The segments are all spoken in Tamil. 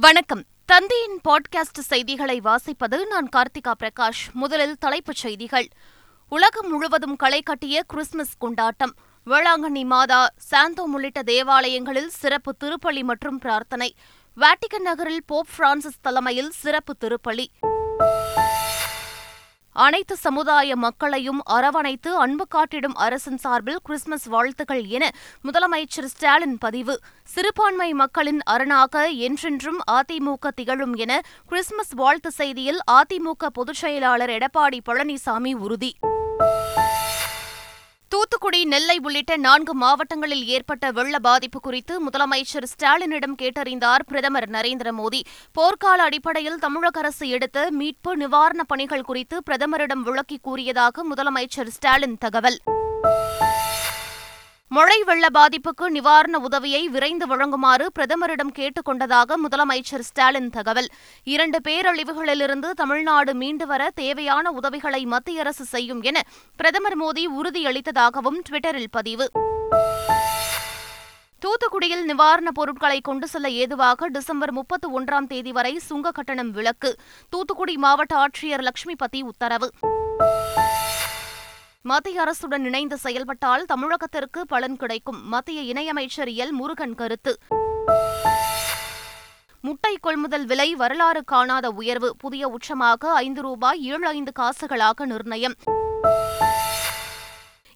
வணக்கம். தந்தையின் பாட்காஸ்ட் செய்திகளை வாசிப்பது நான் கார்த்திகா பிரகாஷ். முதலில் தலைப்புச் செய்திகள். உலகம் முழுவதும் களை கட்டிய கிறிஸ்துமஸ் கொண்டாட்டம். வேளாங்கண்ணி மாதா சாந்தோம் உள்ளிட்ட தேவாலயங்களில் சிறப்பு திருப்பலி மற்றும் பிரார்த்தனை. வாட்டிகன் நகரில் போப் பிரான்சிஸ் தலைமையில் சிறப்பு திருப்பலி. அனைத்து சமுதாய மக்களையும் அரவணைத்து அன்பு காட்டிடும் அரசின் சார்பில் கிறிஸ்துமஸ் வாழ்த்துக்கள் என முதலமைச்சர் ஸ்டாலின் பதிவு. சிறுபான்மை மக்களின் அரணாக என்றென்றும் அதிமுக திகழும் என கிறிஸ்துமஸ் வாழ்த்து செய்தியில் அதிமுக பொதுச் செயலாளர் எடப்பாடி பழனிசாமி உறுதி. தூத்துக்குடி நெல்லை உள்ளிட்ட நான்கு மாவட்டங்களில் ஏற்பட்ட வெள்ள பாதிப்பு குறித்து முதலமைச்சர் ஸ்டாலினிடம் கேட்டறிந்தார் பிரதமர் நரேந்திர மோடி. போர்க்கால அடிப்படையில் தமிழக அரசு எடுத்த மீட்பு நிவாரணப் பணிகள் குறித்து பிரதமரிடம் விளக்கி கூறியதாக முதலமைச்சர் ஸ்டாலின் தகவல். மழை வெள்ள பாதிப்புக்கு நிவாரண உதவியை விரைந்து வழங்குமாறு பிரதமரிடம் கேட்டுக் கொண்டதாக முதலமைச்சர் ஸ்டாலின் தகவல். இரண்டு பேரழிவுகளிலிருந்து தமிழ்நாடு மீண்டு வர தேவையான உதவிகளை மத்திய அரசு செய்யும் என பிரதமர் மோடி உறுதியளித்ததாகவும் டுவிட்டரில் பதிவு. தூத்துக்குடியில் நிவாரணப் பொருட்களை கொண்டு செல்ல ஏதுவாக டிசம்பர் முப்பத்தி ஒன்றாம் தேதி வரை சுங்க கட்டணம் விலக்கு. தூத்துக்குடி மாவட்ட ஆட்சியர் லட்சுமிபதி உத்தரவு. மத்திய அரசுடன் இணைந்து செயல்பட்டால் தமிழகத்திற்கு பலன் கிடைக்கும். மத்திய இணையமைச்சர் எல். முருகன் கருத்து. முட்டை கொள்முதல் விலை வரலாறு காணாத உயர்வு. புதிய உச்சமாக ஐந்து ரூபாய் ஏழு ஐந்து காசுகளாக நிர்ணயம்.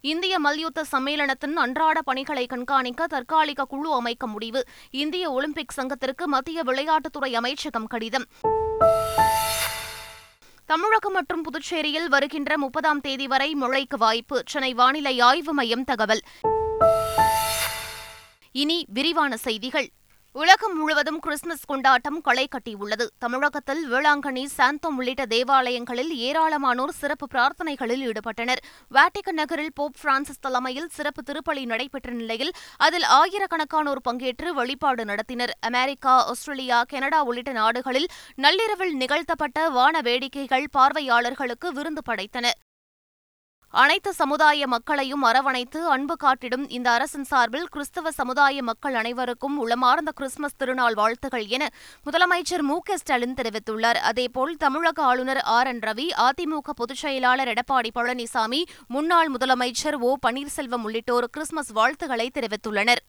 இந்திய மல்யுத்த சம்மேளனத்தின் அன்றாட பணிகளை கண்காணிக்க தற்காலிக குழு அமைக்க முடிவு. இந்திய ஒலிம்பிக் சங்கத்திற்கு மத்திய விளையாட்டுத்துறை அமைச்சகம் கடிதம். தமிழகம் மற்றும் புதுச்சேரியில் வருகின்ற முப்பதாம் தேதி வரை மழைக்கு வாய்ப்பு. சென்னை வானிலை ஆய்வு மையம் தகவல். இனி விரிவான செய்திகள். உலகம் முழுவதும் கிறிஸ்துமஸ் கொண்டாட்டம் களை கட்டியுள்ளது. தமிழகத்தில் வேளாங்கண்ணி சாந்தோம் உள்ளிட்ட தேவாலயங்களில் ஏராளமானோர் சிறப்பு பிரார்த்தனைகளில் ஈடுபட்டனர். வேட்டிக்கன் நகரில் போப் பிரான்சிஸ் தலைமையில் சிறப்பு திருப்பலி நடைபெற்ற நிலையில் அதில் ஆயிரக்கணக்கானோர் பங்கேற்று வழிபாடு நடத்தினர். அமெரிக்கா ஆஸ்திரேலியா கனடா உள்ளிட்ட நாடுகளில் நள்ளிரவில் நிகழ்த்தப்பட்ட வான வேடிக்கைகள் பார்வையாளர்களுக்கு விருந்து படைத்தன. அனைத்து சமுதாய மக்களையும் அரவணைத்து அன்பு காட்டிடும் இந்த அரசின் சார்பில் கிறிஸ்தவ சமுதாய மக்கள் அனைவருக்கும் உளமார்ந்த கிறிஸ்துமஸ் திருநாள் வாழ்த்துகள் என முதலமைச்சர் மு க ஸ்டாலின் தெரிவித்துள்ளார். அதேபோல் தமிழக ஆளுநர் ஆர் என் ரவி அதிமுக பொதுச் செயலாளர் எடப்பாடி பழனிசாமி முன்னாள் முதலமைச்சர் ஓ பன்னீர்செல்வம் உள்ளிட்டோர் கிறிஸ்துமஸ் வாழ்த்துக்களை தெரிவித்துள்ளனர்.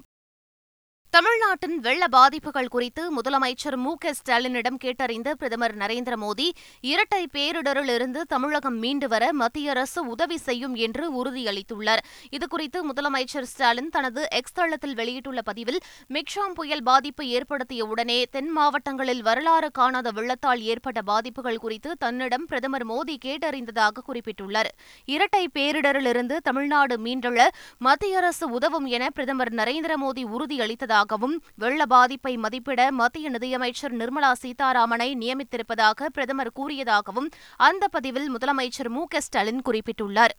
தமிழ்நாட்டின் வெள்ள பாதிப்புகள் குறித்து முதலமைச்சர் மு க ஸ்டாலினிடம் கேட்டறிந்த பிரதமர் நரேந்திர மோடி இரட்டை பேரிடரிலிருந்து தமிழகம் மீண்டு வர மத்திய அரசு உதவி செய்யும் என்று உறுதியளித்துள்ளார். இதுகுறித்து முதலமைச்சர் ஸ்டாலின் தனது எக்ஸ் தளத்தில் வெளியிட்டுள்ள பதிவில் மிக்ஷாம் புயல் பாதிப்பு ஏற்படுத்திய உடனே தென் மாவட்டங்களில் வரலாறு காணாத வெள்ளத்தால் ஏற்பட்ட பாதிப்புகள் குறித்து தன்னிடம் பிரதமர் மோடி கேட்டறிந்ததாக குறிப்பிட்டுள்ளார். இரட்டை பேரிடரிலிருந்து தமிழ்நாடு மீண்டெழ மத்திய அரசு உதவும் என பிரதமர் நரேந்திர மோடி உறுதியளித்ததாக இருப்பதாகவும் வெள்ள பாதிப்பை மதிப்பிட மத்திய நிதியமைச்சர் நிர்மலா சீதாராமனை நியமித்திருப்பதாக பிரதமர் கூறியதாகவும் அந்த பதிவில் முதலமைச்சர் மு ஸ்டாலின் குறிப்பிட்டுள்ளார்.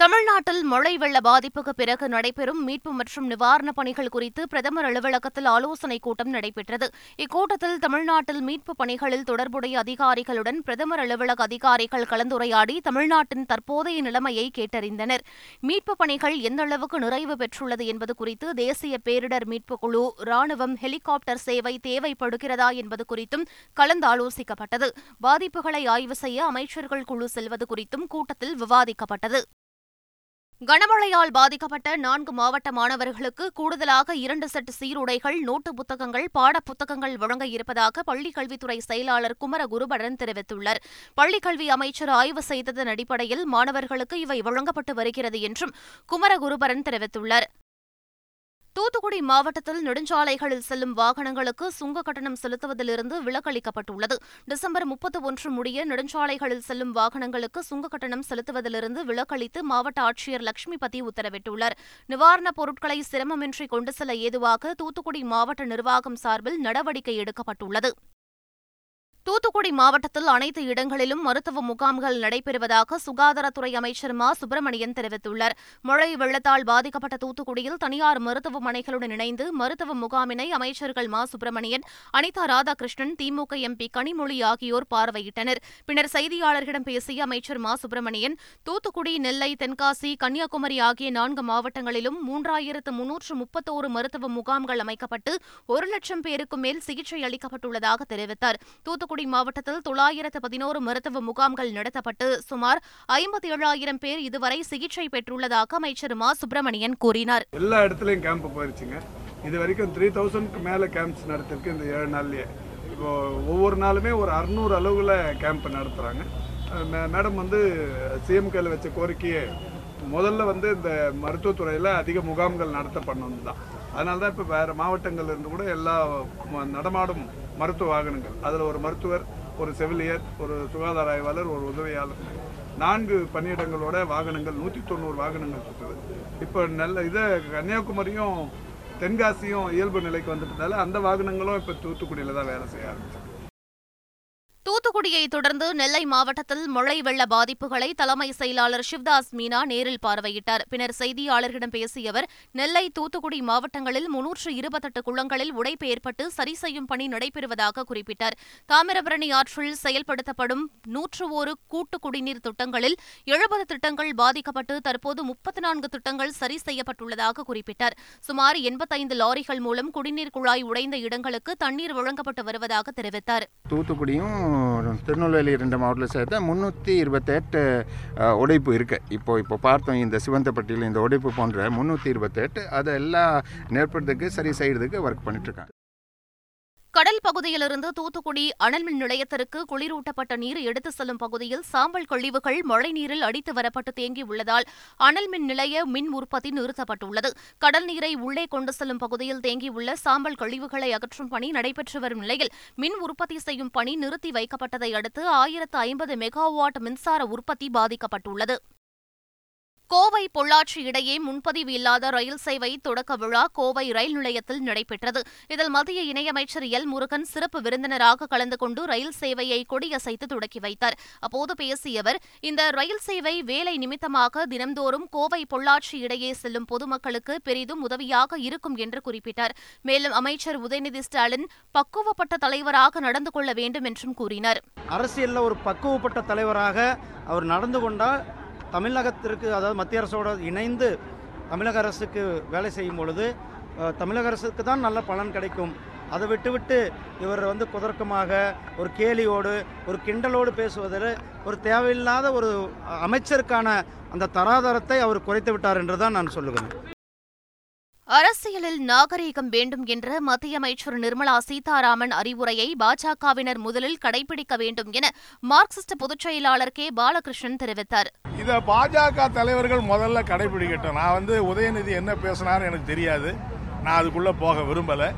தமிழ்நாட்டில் மழை வெள்ள பாதிப்புக்கு பிறகு நடைபெறும் மீட்பு மற்றும் நிவாரணப் பணிகள் குறித்து பிரதமர் அலுவலகத்தில் ஆலோசனைக் கூட்டம் நடைபெற்றது. இக்கூட்டத்தில் தமிழ்நாட்டில் மீட்புப் பணிகளில் தொடர்புடைய அதிகாரிகளுடன் பிரதமர் அலுவலக அதிகாரிகள் கலந்துரையாடி தமிழ்நாட்டின் தற்போதைய நிலைமையை கேட்டறிந்தனர். மீட்புப் பணிகள் எந்த அளவுக்கு நிறைவு பெற்றுள்ளது என்பது குறித்து தேசிய பேரிடர் மீட்புக் குழு ராணுவம் ஹெலிகாப்டர் சேவை தேவைப்படுகிறதா என்பது குறித்தும் கலந்தாலோசிக்கப்பட்டது. பாதிப்புகளை ஆய்வு செய்ய அமைச்சர்கள் குழு செல்வது குறித்தும் கூட்டத்தில் விவாதிக்கப்பட்டது. கனமழையால் பாதிக்கப்பட்ட நான்கு மாவட்ட மாணவர்களுக்கு கூடுதலாக இரண்டு செட் சீருடைகள் நோட்டு புத்தகங்கள் பாடப்புத்தகங்கள் வழங்க இருப்பதாக பள்ளிக் கல்வித்துறை செயலாளர் குமர குருபரன் தெரிவித்துள்ளார் பள்ளிக்கல்வி அமைச்சர் ஆய்வு செய்ததன் அடிப்படையில் மாணவர்களுக்கு இவை வழங்கப்பட்டு வருகிறது என்றும் குமர குருபரன் தெரிவித்துள்ளார். தூத்துக்குடி மாவட்டத்தில் நெடுஞ்சாலைகளில் செல்லும் வாகனங்களுக்கு சுங்க கட்டணம் செலுத்துவதிலிருந்து விலக்களிக்கப்பட்டுள்ளது. டிசம்பர் முப்பத்து ஒன்று முடிய நெடுஞ்சாலைகளில் செல்லும் வாகனங்களுக்கு சுங்க கட்டணம் செலுத்துவதிலிருந்து விலக்களித்து மாவட்ட ஆட்சியர் லட்சுமிபதி உத்தரவிட்டுள்ளார். நிவாரணப் பொருட்களை சிரமமின்றி கொண்டு செல்ல ஏதுவாக தூத்துக்குடி மாவட்ட நிர்வாகம் சார்பில் நடவடிக்கை எடுக்கப்பட்டுள்ளது. தூத்துக்குடி மாவட்டத்தில் அனைத்து இடங்களிலும் மருத்துவ முகாம்கள் நடைபெறுவதாக சுகாதாரத்துறை அமைச்சர் மா. சுப்பிரமணியன் தெரிவித்துள்ளார். மழை வெள்ளத்தால் பாதிக்கப்பட்ட தூத்துக்குடியில் தனியார் மருத்துவமனைகளுடன் இணைந்து மருத்துவ முகாமினை அமைச்சர்கள் மா. சுப்பிரமணியன் அனிதா ராதாகிருஷ்ணன் திமுக எம்பி கனிமொழி ஆகியோர் பார்வையிட்டனர். பின்னர் செய்தியாளர்களிடம் பேசிய அமைச்சர் மா. சுப்பிரமணியன் தூத்துக்குடி நெல்லை தென்காசி கன்னியாகுமரி ஆகிய நான்கு மாவட்டங்களிலும் மூன்றாயிரத்து முன்னூற்று முப்பத்தோரு மருத்துவ முகாம்கள் அமைக்கப்பட்டு ஒரு லட்சம் பேருக்கும் மேல் சிகிச்சை அளிக்கப்பட்டுள்ளதாக தெரிவித்தார். தூத்துக்குடி மாவட்டத்தில் தொள்ளாயிரத்து பதினோரு மருத்துவ முகாம்கள் நடத்தப்பட்டு சுமார் ஐம்பத்தி ஏழாயிரம் பேர் இதுவரை சிகிச்சை பெற்றுள்ளதாக அமைச்சர் மா. சுப்பிரமணியன் கூறினார். எல்லா இடத்துலையும் கேம்ப் போயிருச்சுங்க. இது வரைக்கும் த்ரீ தௌசண்ட்க்கு மேலே கேம்ப்ஸ் நடத்திருக்கு இந்த ஏழு நாள்லயே. இப்போ ஒவ்வொரு நாளுமே ஒரு அறுநூறு அளவில் கேம்ப் நடத்துகிறாங்க மேடம் வந்து சிஎம்கேல வச்ச கோரிக்கையை முதல்ல வந்து இந்த மருத்துவத்துறையில் அதிக முகாம்கள் நடத்தப்படணும் தான். அதனால தான் இப்போ வேறு மாவட்டங்கள்ல இருந்து கூட எல்லா ம- நடமாடும் மருத்துவ வாகனங்கள். அதில் ஒரு மருத்துவர் ஒரு செவிலியர் ஒரு சுகாதார ஆய்வாளர் ஒரு உதவியாளர். நான்கு பணியிடங்களோட வாகனங்கள் நூற்றி தொண்ணூறு வாகனங்கள் சுற்றுது இப்போ நல்ல இதை கன்னியாகுமரியும் தென்காசியும் இயல்பு நிலைக்கு வந்துட்டதால அந்த வாகனங்களும் இப்போ தூத்துக்குடியில் தான் வேலை செய்ய ஆரம்பிச்சு தூத்துக்குடியை தொடர்ந்து நெல்லை மாவட்டத்தில் மழை வெள்ள பாதிப்புகளை தலைமை செயலாளர் சிவ்தாஸ் மீனா நேரில் பார்வையிட்டார். பின்னர் செய்தியாளர்களிடம் பேசிய அவர் நெல்லை தூத்துக்குடி மாவட்டங்களில் முன்னூற்று இருபத்தெட்டு குளங்களில் உடைப்பு ஏற்பட்டு சரி செய்யும் பணி நடைபெறுவதாக குறிப்பிட்டார். தாமிரபரணி ஆற்றில் செயல்படுத்தப்படும் நூற்று ஒரு கூட்டு குடிநீர் திட்டங்களில் எழுபது திட்டங்கள் பாதிக்கப்பட்டு தற்போது முப்பத்தி நான்கு திட்டங்கள் சரி செய்யப்பட்டுள்ளதாக குறிப்பிட்டார். சுமார் எண்பத்தைந்து லாரிகள் மூலம் குடிநீர் குழாய் உடைந்த இடங்களுக்கு தண்ணீர் வழங்கப்பட்டு வருவதாக தெரிவித்தார். தூத்துக்குடியும் திருநெல்வேலி ரெண்டு மாவட்டத்தில் சேர்த்த முந்நூற்றி இருபத்தெட்டு உடைப்பு இருக்குது இப்போ இப்போ பார்த்தோம் இந்த சிவந்தப்பட்டியில் இந்த உடைப்பு போன்ற முந்நூற்றி இருபத்தெட்டு அதை எல்லாம் நேர்படுறதுக்கு சரி செய்கிறதுக்கு ஒர்க் பண்ணிட்டுருக்காங்க கடல் பகுதியிலிருந்து தூத்துக்குடி அனல் மின் நிலையத்திற்கு குளிரூட்டப்பட்ட நீர் எடுத்துச் செல்லும் பகுதியில் சாம்பல் கழிவுகள் மழைநீரில் அடித்து வரப்பட்டு தேங்கியுள்ளதால் அனல் மின் நிலைய மின் உற்பத்தி நிறுத்தப்பட்டுள்ளது. கடல் நீரை உள்ளே கொண்டு செல்லும் பகுதியில் தேங்கியுள்ள சாம்பல் கழிவுகளை அகற்றும் பணி நடைபெற்று வரும் நிலையில் மின் உற்பத்தி செய்யும் பணி நிறுத்தி வைக்கப்பட்டதை அடுத்து ஆயிரத்து ஐம்பது மெகாவாட் மின்சார உற்பத்தி பாதிக்கப்பட்டுள்ளது. கோவை பொள்ளாச்சி இடையே முன்பதிவு இல்லாத ரயில் சேவை தொடக்க விழா கோவை ரயில் நிலையத்தில் நடைபெற்றது. இதில் மத்திய இணையமைச்சர் எல். முருகன் சிறப்பு விருந்தினராக கலந்து கொண்டு ரயில் சேவையை கொடியசைத்து தொடக்கி வைத்தார். அப்போது பேசிய அவர் இந்த ரயில் சேவை வேலை நிமித்தமாக தினம்தோறும் கோவை பொள்ளாச்சி இடையே செல்லும் பொதுமக்களுக்கு பெரிதும் உதவியாக இருக்கும் என்று குறிப்பிட்டார். மேலும் அமைச்சர் உதயநிதி ஸ்டாலின் பக்குவப்பட்ட தலைவராக நடந்து கொள்ள வேண்டும் என்றும் கூறினார். அரசியலில் ஒரு பக்குவப்பட்ட தலைவராக அவர் நடந்து கொண்டால் தமிழகத்திற்கு அதாவது மத்திய அரசோடு இணைந்து தமிழக அரசுக்கு வேலை செய்யும் பொழுது தமிழக அரசுக்கு தான் நல்ல பலன் கிடைக்கும். அதை விட்டுவிட்டு இவர் வந்து குதர்க்கமாக ஒரு கேலியோடு ஒரு கிண்டலோடு பேசுவதில் ஒரு தேவையில்லாத ஒரு அமைச்சருக்கான அந்த தராதரத்தை அவர் குறைத்து விட்டார் என்று தான் நான் சொல்லுகிறேன் அரசியலில் நாகரீகம் வேண்டும் என்ற மத்திய அமைச்சர் நிர்மலா சீதாராமன் அறிவுரையை பாஜகவினர் முதலில் கடைபிடிக்க வேண்டும் என மார்க்சிஸ்ட் பொதுச் செயலாளர் கே. பாலகிருஷ்ணன் தெரிவித்தார். இதை பாஜக தலைவர்கள் முதல்ல கடைபிடிக்கட்டும். நான் வந்து உதயநிதி என்ன பேசினாரு எனக்கு தெரியாது. நான் அதுக்குள்ள போக விரும்பலை.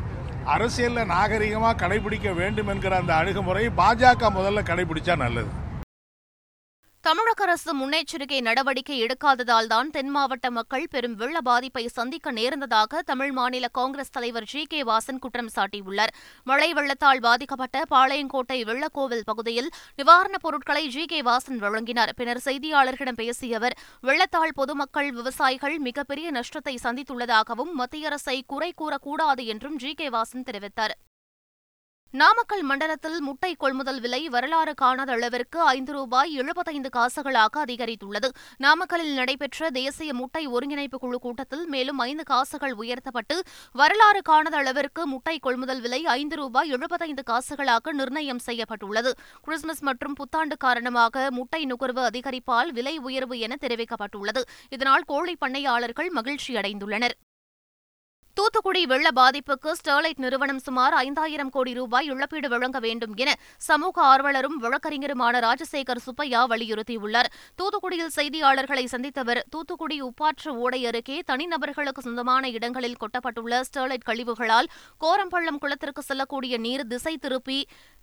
அரசியலில் நாகரிகமாக கடைபிடிக்க வேண்டும் என்கிற அந்த அணுகுமுறை பாஜக முதல்ல கடைபிடிச்சா நல்லது. தமிழக அரசு முன்னெச்சரிக்கை நடவடிக்கை எடுக்காததால் தான் தென் மாவட்ட மக்கள் பெரும் வெள்ள பாதிப்பை சந்திக்க நேர்ந்ததாக தமிழ் மாநில காங்கிரஸ் தலைவர் ஜி. கே. வாசன் குற்றம் சாட்டியுள்ளார். மழை வெள்ளத்தால் பாதிக்கப்பட்ட பாளையங்கோட்டை வெள்ளக்கோவில் பகுதியில் நிவாரணப் பொருட்களை ஜி. கே. வாசன் வழங்கினார். பின்னர் செய்தியாளர்களிடம் பேசிய அவர் வெள்ளத்தால் பொதுமக்கள் விவசாயிகள் மிகப்பெரிய நஷ்டத்தை சந்தித்துள்ளதாகவும் மத்திய அரசை குறை கூறக்கூடாது என்றும் ஜி. கே. வாசன் தெரிவித்தார். நாமக்கல் மண்டலத்தில் முட்டை கொள்முதல் விலை வரலாறு காணாத அளவிற்கு ஐந்து ரூபாய் எழுபத்தைந்து காசுகளாக அதிகரித்துள்ளது. நாமக்கல்லில் நடைபெற்ற தேசிய முட்டை ஒருங்கிணைப்பு குழு கூட்டத்தில் மேலும் ஐந்து காசுகள் உயர்த்தப்பட்டு வரலாறு காணாத அளவிற்கு முட்டை கொள்முதல் விலை ஐந்து ரூபாய் எழுபத்தைந்து காசுகளாக நிர்ணயம் செய்யப்பட்டுள்ளது. கிறிஸ்துமஸ் மற்றும் புத்தாண்டு காரணமாக முட்டை நுகர்வு அதிகரிப்பால் விலை உயர்வு என தெரிவிக்கப்பட்டுள்ளது. இதனால் கோழி பண்ணையாளர்கள் மகிழ்ச்சியடைந்துள்ளனர். தூத்துக்குடி வெள்ள பாதிப்புக்கு ஸ்டெர்லைட் நிறுவனம் சுமார் ஐந்தாயிரம் கோடி ரூபாய் இழப்பீடு வழங்க வேண்டும் என சமூக ஆர்வலரும் வழக்கறிஞருமான ராஜசேகர் சுப்பையா வலியுறுத்தியுள்ளார். தூத்துக்குடியில் செய்தியாளர்களை சந்தித்தவர் தூத்துக்குடி உப்பாற்று ஓடை அருகே தனிநபர்களுக்கு சொந்தமான இடங்களில் கொட்டப்பட்டுள்ள ஸ்டெர்லைட் கழிவுகளால் கோரம்பள்ளம் குளத்திற்கு செல்லக்கூடிய நீர் திசை திருப்பி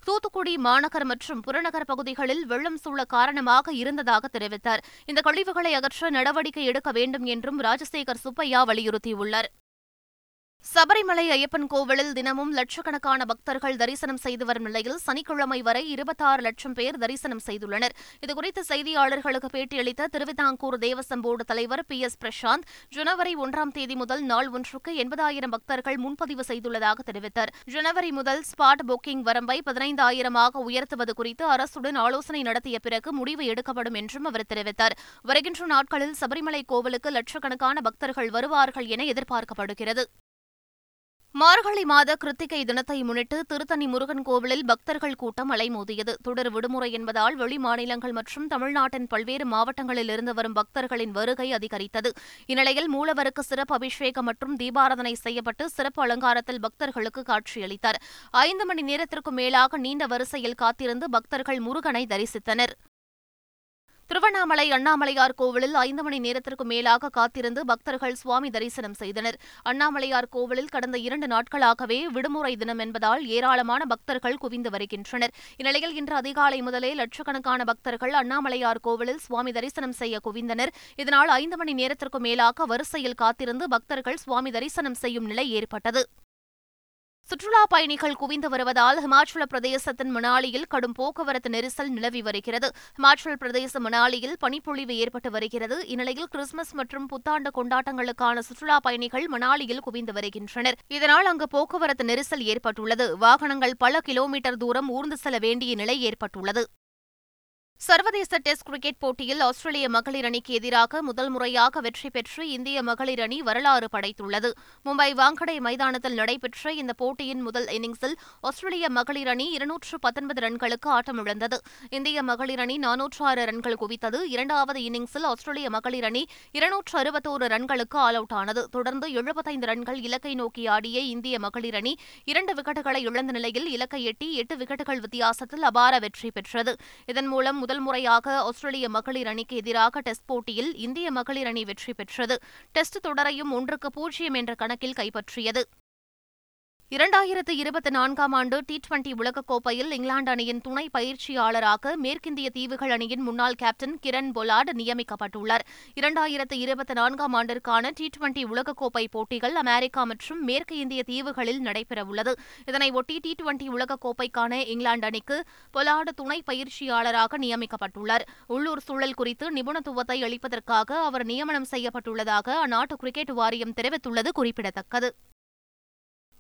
தூத்துக்குடி மாநகர் மற்றும் புறநகர் பகுதிகளில் வெள்ளம் சூழ காரணமாக இருந்ததாக தெரிவித்தார். இந்த கழிவுகளை அகற்ற நடவடிக்கை எடுக்க வேண்டும் என்றும் ராஜசேகர் சுப்பையா வலியுறுத்தியுள்ளார். சபரிமலை ஐயப்பன் கோவிலில் தினமும் லட்சக்கணக்கான பக்தர்கள் தரிசனம் செய்து வரும் நிலையில் சனிக்கிழமை வரை இருபத்தாறு லட்சம் பேர் தரிசனம் செய்துள்ளனர். இதுகுறித்து செய்தியாளர்களுக்கு பேட்டியளித்த திருவிதாங்கூர் தேவசம் போர்டு தலைவர் பி எஸ் பிரசாந்த் ஜனவரி ஒன்றாம் தேதி முதல் நாள் ஒன்றுக்கு எண்பதாயிரம் பக்தர்கள் முன்பதிவு செய்துள்ளதாக தெரிவித்தார். ஜனவரி முதல் ஸ்பாட் புக்கிங் வரம்பை பதினைந்தாயிரமாக உயர்த்துவது குறித்து அரசுடன் ஆலோசனை நடத்திய பிறகு முடிவு எடுக்கப்படும் என்றும் அவர் தெரிவித்தார். வருகின்ற நாட்களில் சபரிமலை கோவிலுக்கு லட்சக்கணக்கான பக்தர்கள் வருவார்கள் என எதிர்பார்க்கப்படுகிறது. மார்கழி மாத கிருத்திகை தினத்தை முன்னிட்டு திருத்தணி முருகன் கோவிலில் பக்தர்கள் கூட்டம் அலைமோதியது. தொடர் விடுமுறை என்பதால் வெளி மாநிலங்கள் மற்றும் தமிழ்நாட்டின் பல்வேறு மாவட்டங்களில் இருந்து வரும் பக்தர்களின் வருகை அதிகரித்தது. இந்நிலையில் மூலவருக்கு சிறப்பு அபிஷேகம் மற்றும் தீபாராதனை செய்யப்பட்டு சிறப்பு அலங்காரத்தில் பக்தர்களுக்கு காட்சியளித்தார். ஐந்து மணி நேரத்திற்கும் மேலாக நீண்ட வரிசையில் காத்திருந்து பக்தர்கள் முருகனை தரிசித்தனர். திருவண்ணாமலை அண்ணாமலையார் கோவிலில் ஐந்து மணி நேரத்திற்கு மேலாக காத்திருந்து பக்தர்கள் சுவாமி தரிசனம் செய்தனர். அண்ணாமலையார் கோவிலில் கடந்த இரண்டு நாட்களாகவே விடுமுறை தினம் என்பதால் ஏராளமான பக்தர்கள் குவிந்து வருகின்றனர். இந்நிலையில் இன்று அதிகாலை முதலே லட்சக்கணக்கான பக்தர்கள் அண்ணாமலையார் கோவிலில் சுவாமி தரிசனம் செய்ய குவிந்தனர். இதனால் ஐந்து மணி நேரத்திற்கு மேலாக வரிசையில் காத்திருந்து பக்தர்கள் சுவாமி தரிசனம் செய்யும் நிலை ஏற்பட்டது. சுற்றுலா பயணிகள் குவிந்து வருவதால் ஹிமாச்சல பிரதேசத்தின் மணாலியில் கடும் போக்குவரத்து நெரிசல் நிலவி வருகிறது. ஹிமாச்சல பிரதேச மணாலியில் பனிப்பொழிவு ஏற்பட்டு வருகிறது. இந்நிலையில் கிறிஸ்துமஸ் மற்றும் புத்தாண்டு கொண்டாட்டங்களுக்கான சுற்றுலா பயணிகள் மணாலியில் குவிந்து வருகின்றனர். இதனால் அங்கு போக்குவரத்து நெரிசல் ஏற்பட்டுள்ளது. வாகனங்கள் பல கிலோமீட்டர் தூரம் ஊர்ந்து செல்ல வேண்டிய நிலை ஏற்பட்டுள்ளது. சர்வதேச டெஸ்ட் கிரிக்கெட் போட்டியில் ஆஸ்திரேலிய மகளிர் அணிக்கு எதிராக முதல் முறையாக வெற்றி பெற்று இந்திய மகளிர் அணி வரலாறு படைத்துள்ளது. மும்பை வாங்கடை மைதானத்தில் நடைபெற்ற இந்த போட்டியின் முதல் இன்னிங்ஸில் ஆஸ்திரேலிய மகளிர் அணி இருநூற்று பத்தொன்பது ரன்களுக்கு ஆட்டமிழந்தது இந்திய மகளிர் அணி நானூற்று ஆறு ரன்கள் குவித்தது. இரண்டாவது இன்னிங்ஸில் ஆஸ்திரேலிய மகளிர் அணி இருநூற்று அறுபத்தோரு ரன்களுக்கு ஆல் அவுட் ஆனது. தொடர்ந்து எழுபத்தைந்து ரன்கள் இலக்கை நோக்கி ஆடிய இந்திய மகளிர் அணி இரண்டு விக்கெட்டுகளை இழந்த நிலையில் இலக்கை எட்டி எட்டு விக்கெட்டுகள் வித்தியாசத்தில் அபார வெற்றி பெற்றது. இதன் மூலம் முதல் முறையாக ஆஸ்திரேலிய மகளிர் அணிக்கு எதிராக டெஸ்ட் போட்டியில் இந்திய மகளிர் அணி வெற்றி பெற்றது. டெஸ்ட் தொடரையும் ஒன்றுக்கு பூஜ்ஜியம் என்ற கணக்கில் கைப்பற்றியது. இரண்டாயிரத்து இருபத்தி நான்காம் ஆண்டு டி டுவெண்டி உலகக்கோப்பையில் இங்கிலாந்து அணியின் துணை பயிற்சியாளராக மேற்கிந்திய தீவுகள் அணியின் முன்னாள் கேப்டன் கிரண் பொலார்டு நியமிக்கப்பட்டுள்ளார். இரண்டாயிரத்து இருபத்தி நான்காம் ஆண்டிற்கான டி டுவெண்டி உலகக்கோப்பை போட்டிகள் அமெரிக்கா மற்றும் மேற்கு இந்திய தீவுகளில் நடைபெறவுள்ளது. இதனையொட்டி டி டுவெண்டி உலகக்கோப்பைக்கான இங்கிலாந்து அணிக்கு பொலார்டு துணை பயிற்சியாளராக நியமிக்கப்பட்டுள்ளார். உள்ளூர் சூழல் குறித்து நிபுணத்துவத்தை அளிப்பதற்காக அவர் நியமனம் செய்யப்பட்டுள்ளதாக அந்நாட்டு கிரிக்கெட் வாரியம் தெரிவித்துள்ளது குறிப்பிடத்தக்கது.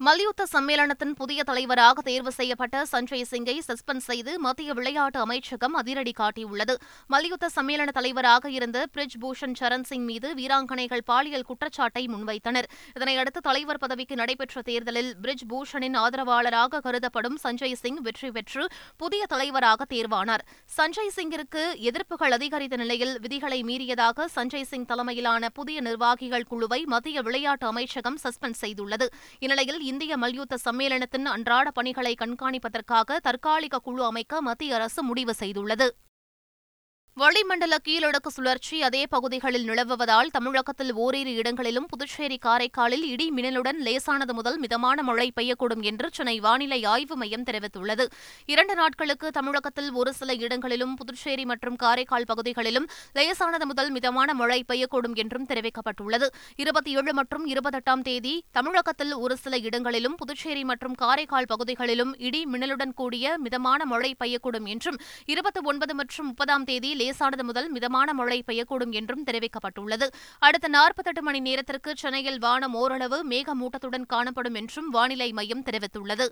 மல்யுத்த சம்மேளனத்தின் புதிய தலைவராக தேர்வு செய்யப்பட்ட சஞ்சய் சிங்கை சஸ்பெண்ட் செய்து மத்திய விளையாட்டு அமைச்சகம் அதிரடி காட்டியுள்ளது. மல்யுத்த சம்மேளன தலைவராக இருந்த பிரிஜ் பூஷன் சரண் சிங் மீது வீராங்கனைகள் பாலியல் குற்றச்சாட்டை முன்வைத்தனர். இதனையடுத்து தலைவர் பதவிக்கு நடைபெற்ற தேர்தலில் பிரிஜ் பூஷனின் ஆதரவாளராக கருதப்படும் சஞ்சய் சிங் வெற்றி பெற்று புதிய தலைவராக தேர்வானார். சஞ்சய் சிங்கிற்கு எதிர்ப்புகள் அதிகரித்த நிலையில் விதிகளை மீறியதாக சஞ்சய் சிங் தலைமையிலான புதிய நிர்வாகிகள் குழுவை மத்திய விளையாட்டு அமைச்சகம் சஸ்பெண்ட் செய்துள்ளது. இந்நிலையில் இந்திய மல்யுத்த சம்மேளனத்தின் அன்றாட பணிகளை கண்காணிப்பதற்காக தற்காலிக குழு அமைக்க மத்திய அரசு முடிவு செய்துள்ளது. வளிமண்டல கீழடுக்கு சுழற்சி அதே பகுதிகளில் நிலவுவதால் தமிழகத்தில் ஓரிரு இடங்களிலும் புதுச்சேரி காரைக்காலில் இடி மின்னலுடன் லேசானது முதல் மிதமான மழை பெய்யக்கூடும் என்று சென்னை வானிலை ஆய்வு மையம் தெரிவித்துள்ளது. இரண்டு நாட்களுக்கு தமிழகத்தில் ஒரு சில இடங்களிலும் புதுச்சேரி மற்றும் காரைக்கால் பகுதிகளிலும் லேசானது முதல் மிதமான மழை பெய்யக்கூடும் என்றும் தெரிவிக்கப்பட்டுள்ளது. இருபத்தி ஏழு மற்றும் இருபத்தெட்டாம் தேதி தமிழகத்தில் ஒரு சில இடங்களிலும் புதுச்சேரி மற்றும் காரைக்கால் பகுதிகளிலும் இடி மின்னலுடன் கூடிய மிதமான மழை பெய்யக்கூடும் என்றும் இருபத்தி ஒன்பது மற்றும் முப்பதாம் தேதி லேசானது முதல் மிதமான மழை பெய்யக்கூடும் என்றும் தெரிவிக்கப்பட்டுள்ளது. அடுத்த நாற்பத்தெட்டு மணி நேரத்திற்கு சென்னையில் வானம் ஓரளவு மேகமூட்டத்துடன் காணப்படும் என்றும் வானிலை மையம் தெரிவித்துள்ளது.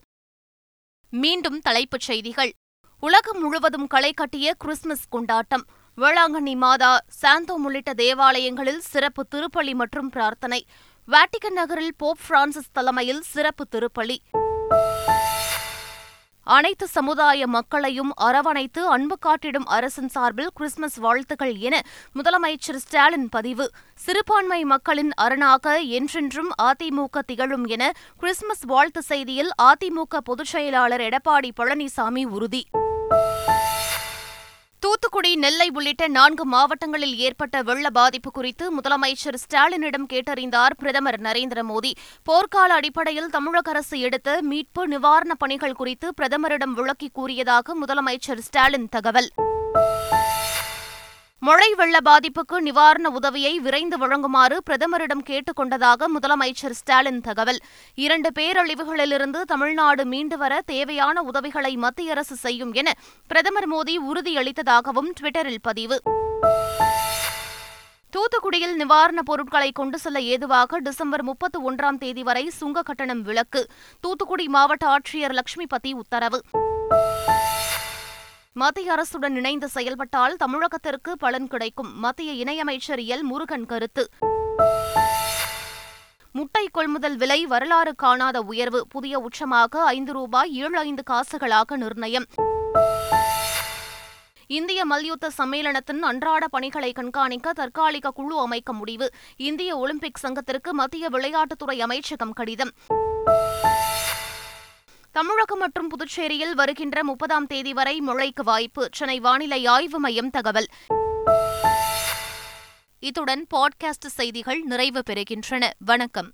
மீண்டும் தலைப்புச் செய்திகள். உலகம் முழுவதும் களை கட்டிய கிறிஸ்துமஸ் கொண்டாட்டம். வேளாங்கண்ணி மாதா சாந்தோம் உள்ளிட்ட தேவாலயங்களில் சிறப்பு திருப்பலி மற்றும் பிரார்த்தனை. வாட்டிகன் நகரில் போப் பிரான்சிஸ் தலைமையில் சிறப்பு திருப்பலி. அனைத்து சமுதாய மக்களையும் அரவணைத்து அன்பு காட்டிடும் அரசின் சார்பில் கிறிஸ்துமஸ் வாழ்த்துக்கள் என முதலமைச்சர் ஸ்டாலின் பதிவு. சிறுபான்மை மக்களின் அரணாக என்றென்றும் அதிமுக திகழும் என கிறிஸ்துமஸ் வாழ்த்து செய்தியில் அதிமுக பொதுச் செயலாளர் எடப்பாடி பழனிசாமி உறுதி. தூத்துக்குடி நெல்லை உள்ளிட்ட நான்கு மாவட்டங்களில் ஏற்பட்ட வெள்ள பாதிப்பு குறித்து முதலமைச்சர் ஸ்டாலினிடம் கேட்டறிந்தார் பிரதமர் நரேந்திர மோடி. போர்க்கால அடிப்படையில் தமிழக அரசு எடுத்த மீட்பு நிவாரணப் பணிகள் குறித்து பிரதமரிடம் விளக்கி கூறியதாக முதலமைச்சர் ஸ்டாலின் தகவல். மழை வெள்ள பாதிப்புக்கு நிவாரண உதவியை விரைந்து வழங்குமாறு பிரதமரிடம் கேட்டுக் கொண்டதாக முதலமைச்சர் ஸ்டாலின் தகவல். இரண்டு பேரழிவுகளிலிருந்து தமிழ்நாடு மீண்டு வர தேவையான உதவிகளை மத்திய அரசு செய்யும் என பிரதமர் மோடி உறுதியளித்ததாகவும் டுவிட்டரில் பதிவு. தூத்துக்குடியில் நிவாரணப் பொருட்களை கொண்டு செல்ல ஏதுவாக டிசம்பர் முப்பத்தி ஒன்றாம் தேதி வரை சுங்க கட்டணம் விலக்கு. தூத்துக்குடி மாவட்ட ஆட்சியர் லட்சுமிபதி உத்தரவு. மத்திய அரசுடன் இணைந்து செயல்பட்டால் தமிழகத்திற்கு பலன் கிடைக்கும். மத்திய இணையமைச்சர் எல். முருகன் கருத்து. முட்டை கொள்முதல் விலை வரலாறு காணாத உயர்வு. புதிய உச்சமாக ஐந்து ரூபாய் ஏழு ஐந்து காசுகளாக நிர்ணயம். இந்திய மல்யுத்த சம்மேளனத்தின் அன்றாட பணிகளை கண்காணிக்க தற்காலிக குழு அமைக்க முடிவு. இந்திய ஒலிம்பிக் சங்கத்திற்கு மத்திய விளையாட்டுத்துறை அமைச்சகம் கடிதம். தமிழகம் மற்றும் புதுச்சேரியில் வருகின்ற முப்பதாம் தேதி வரை மழைக்கு வாய்ப்பு. சென்னை வானிலை ஆய்வு மையம் தகவல். இத்துடன் பாட்காஸ்ட் செய்திகள் நிறைவு பெறுகின்றன. வணக்கம்.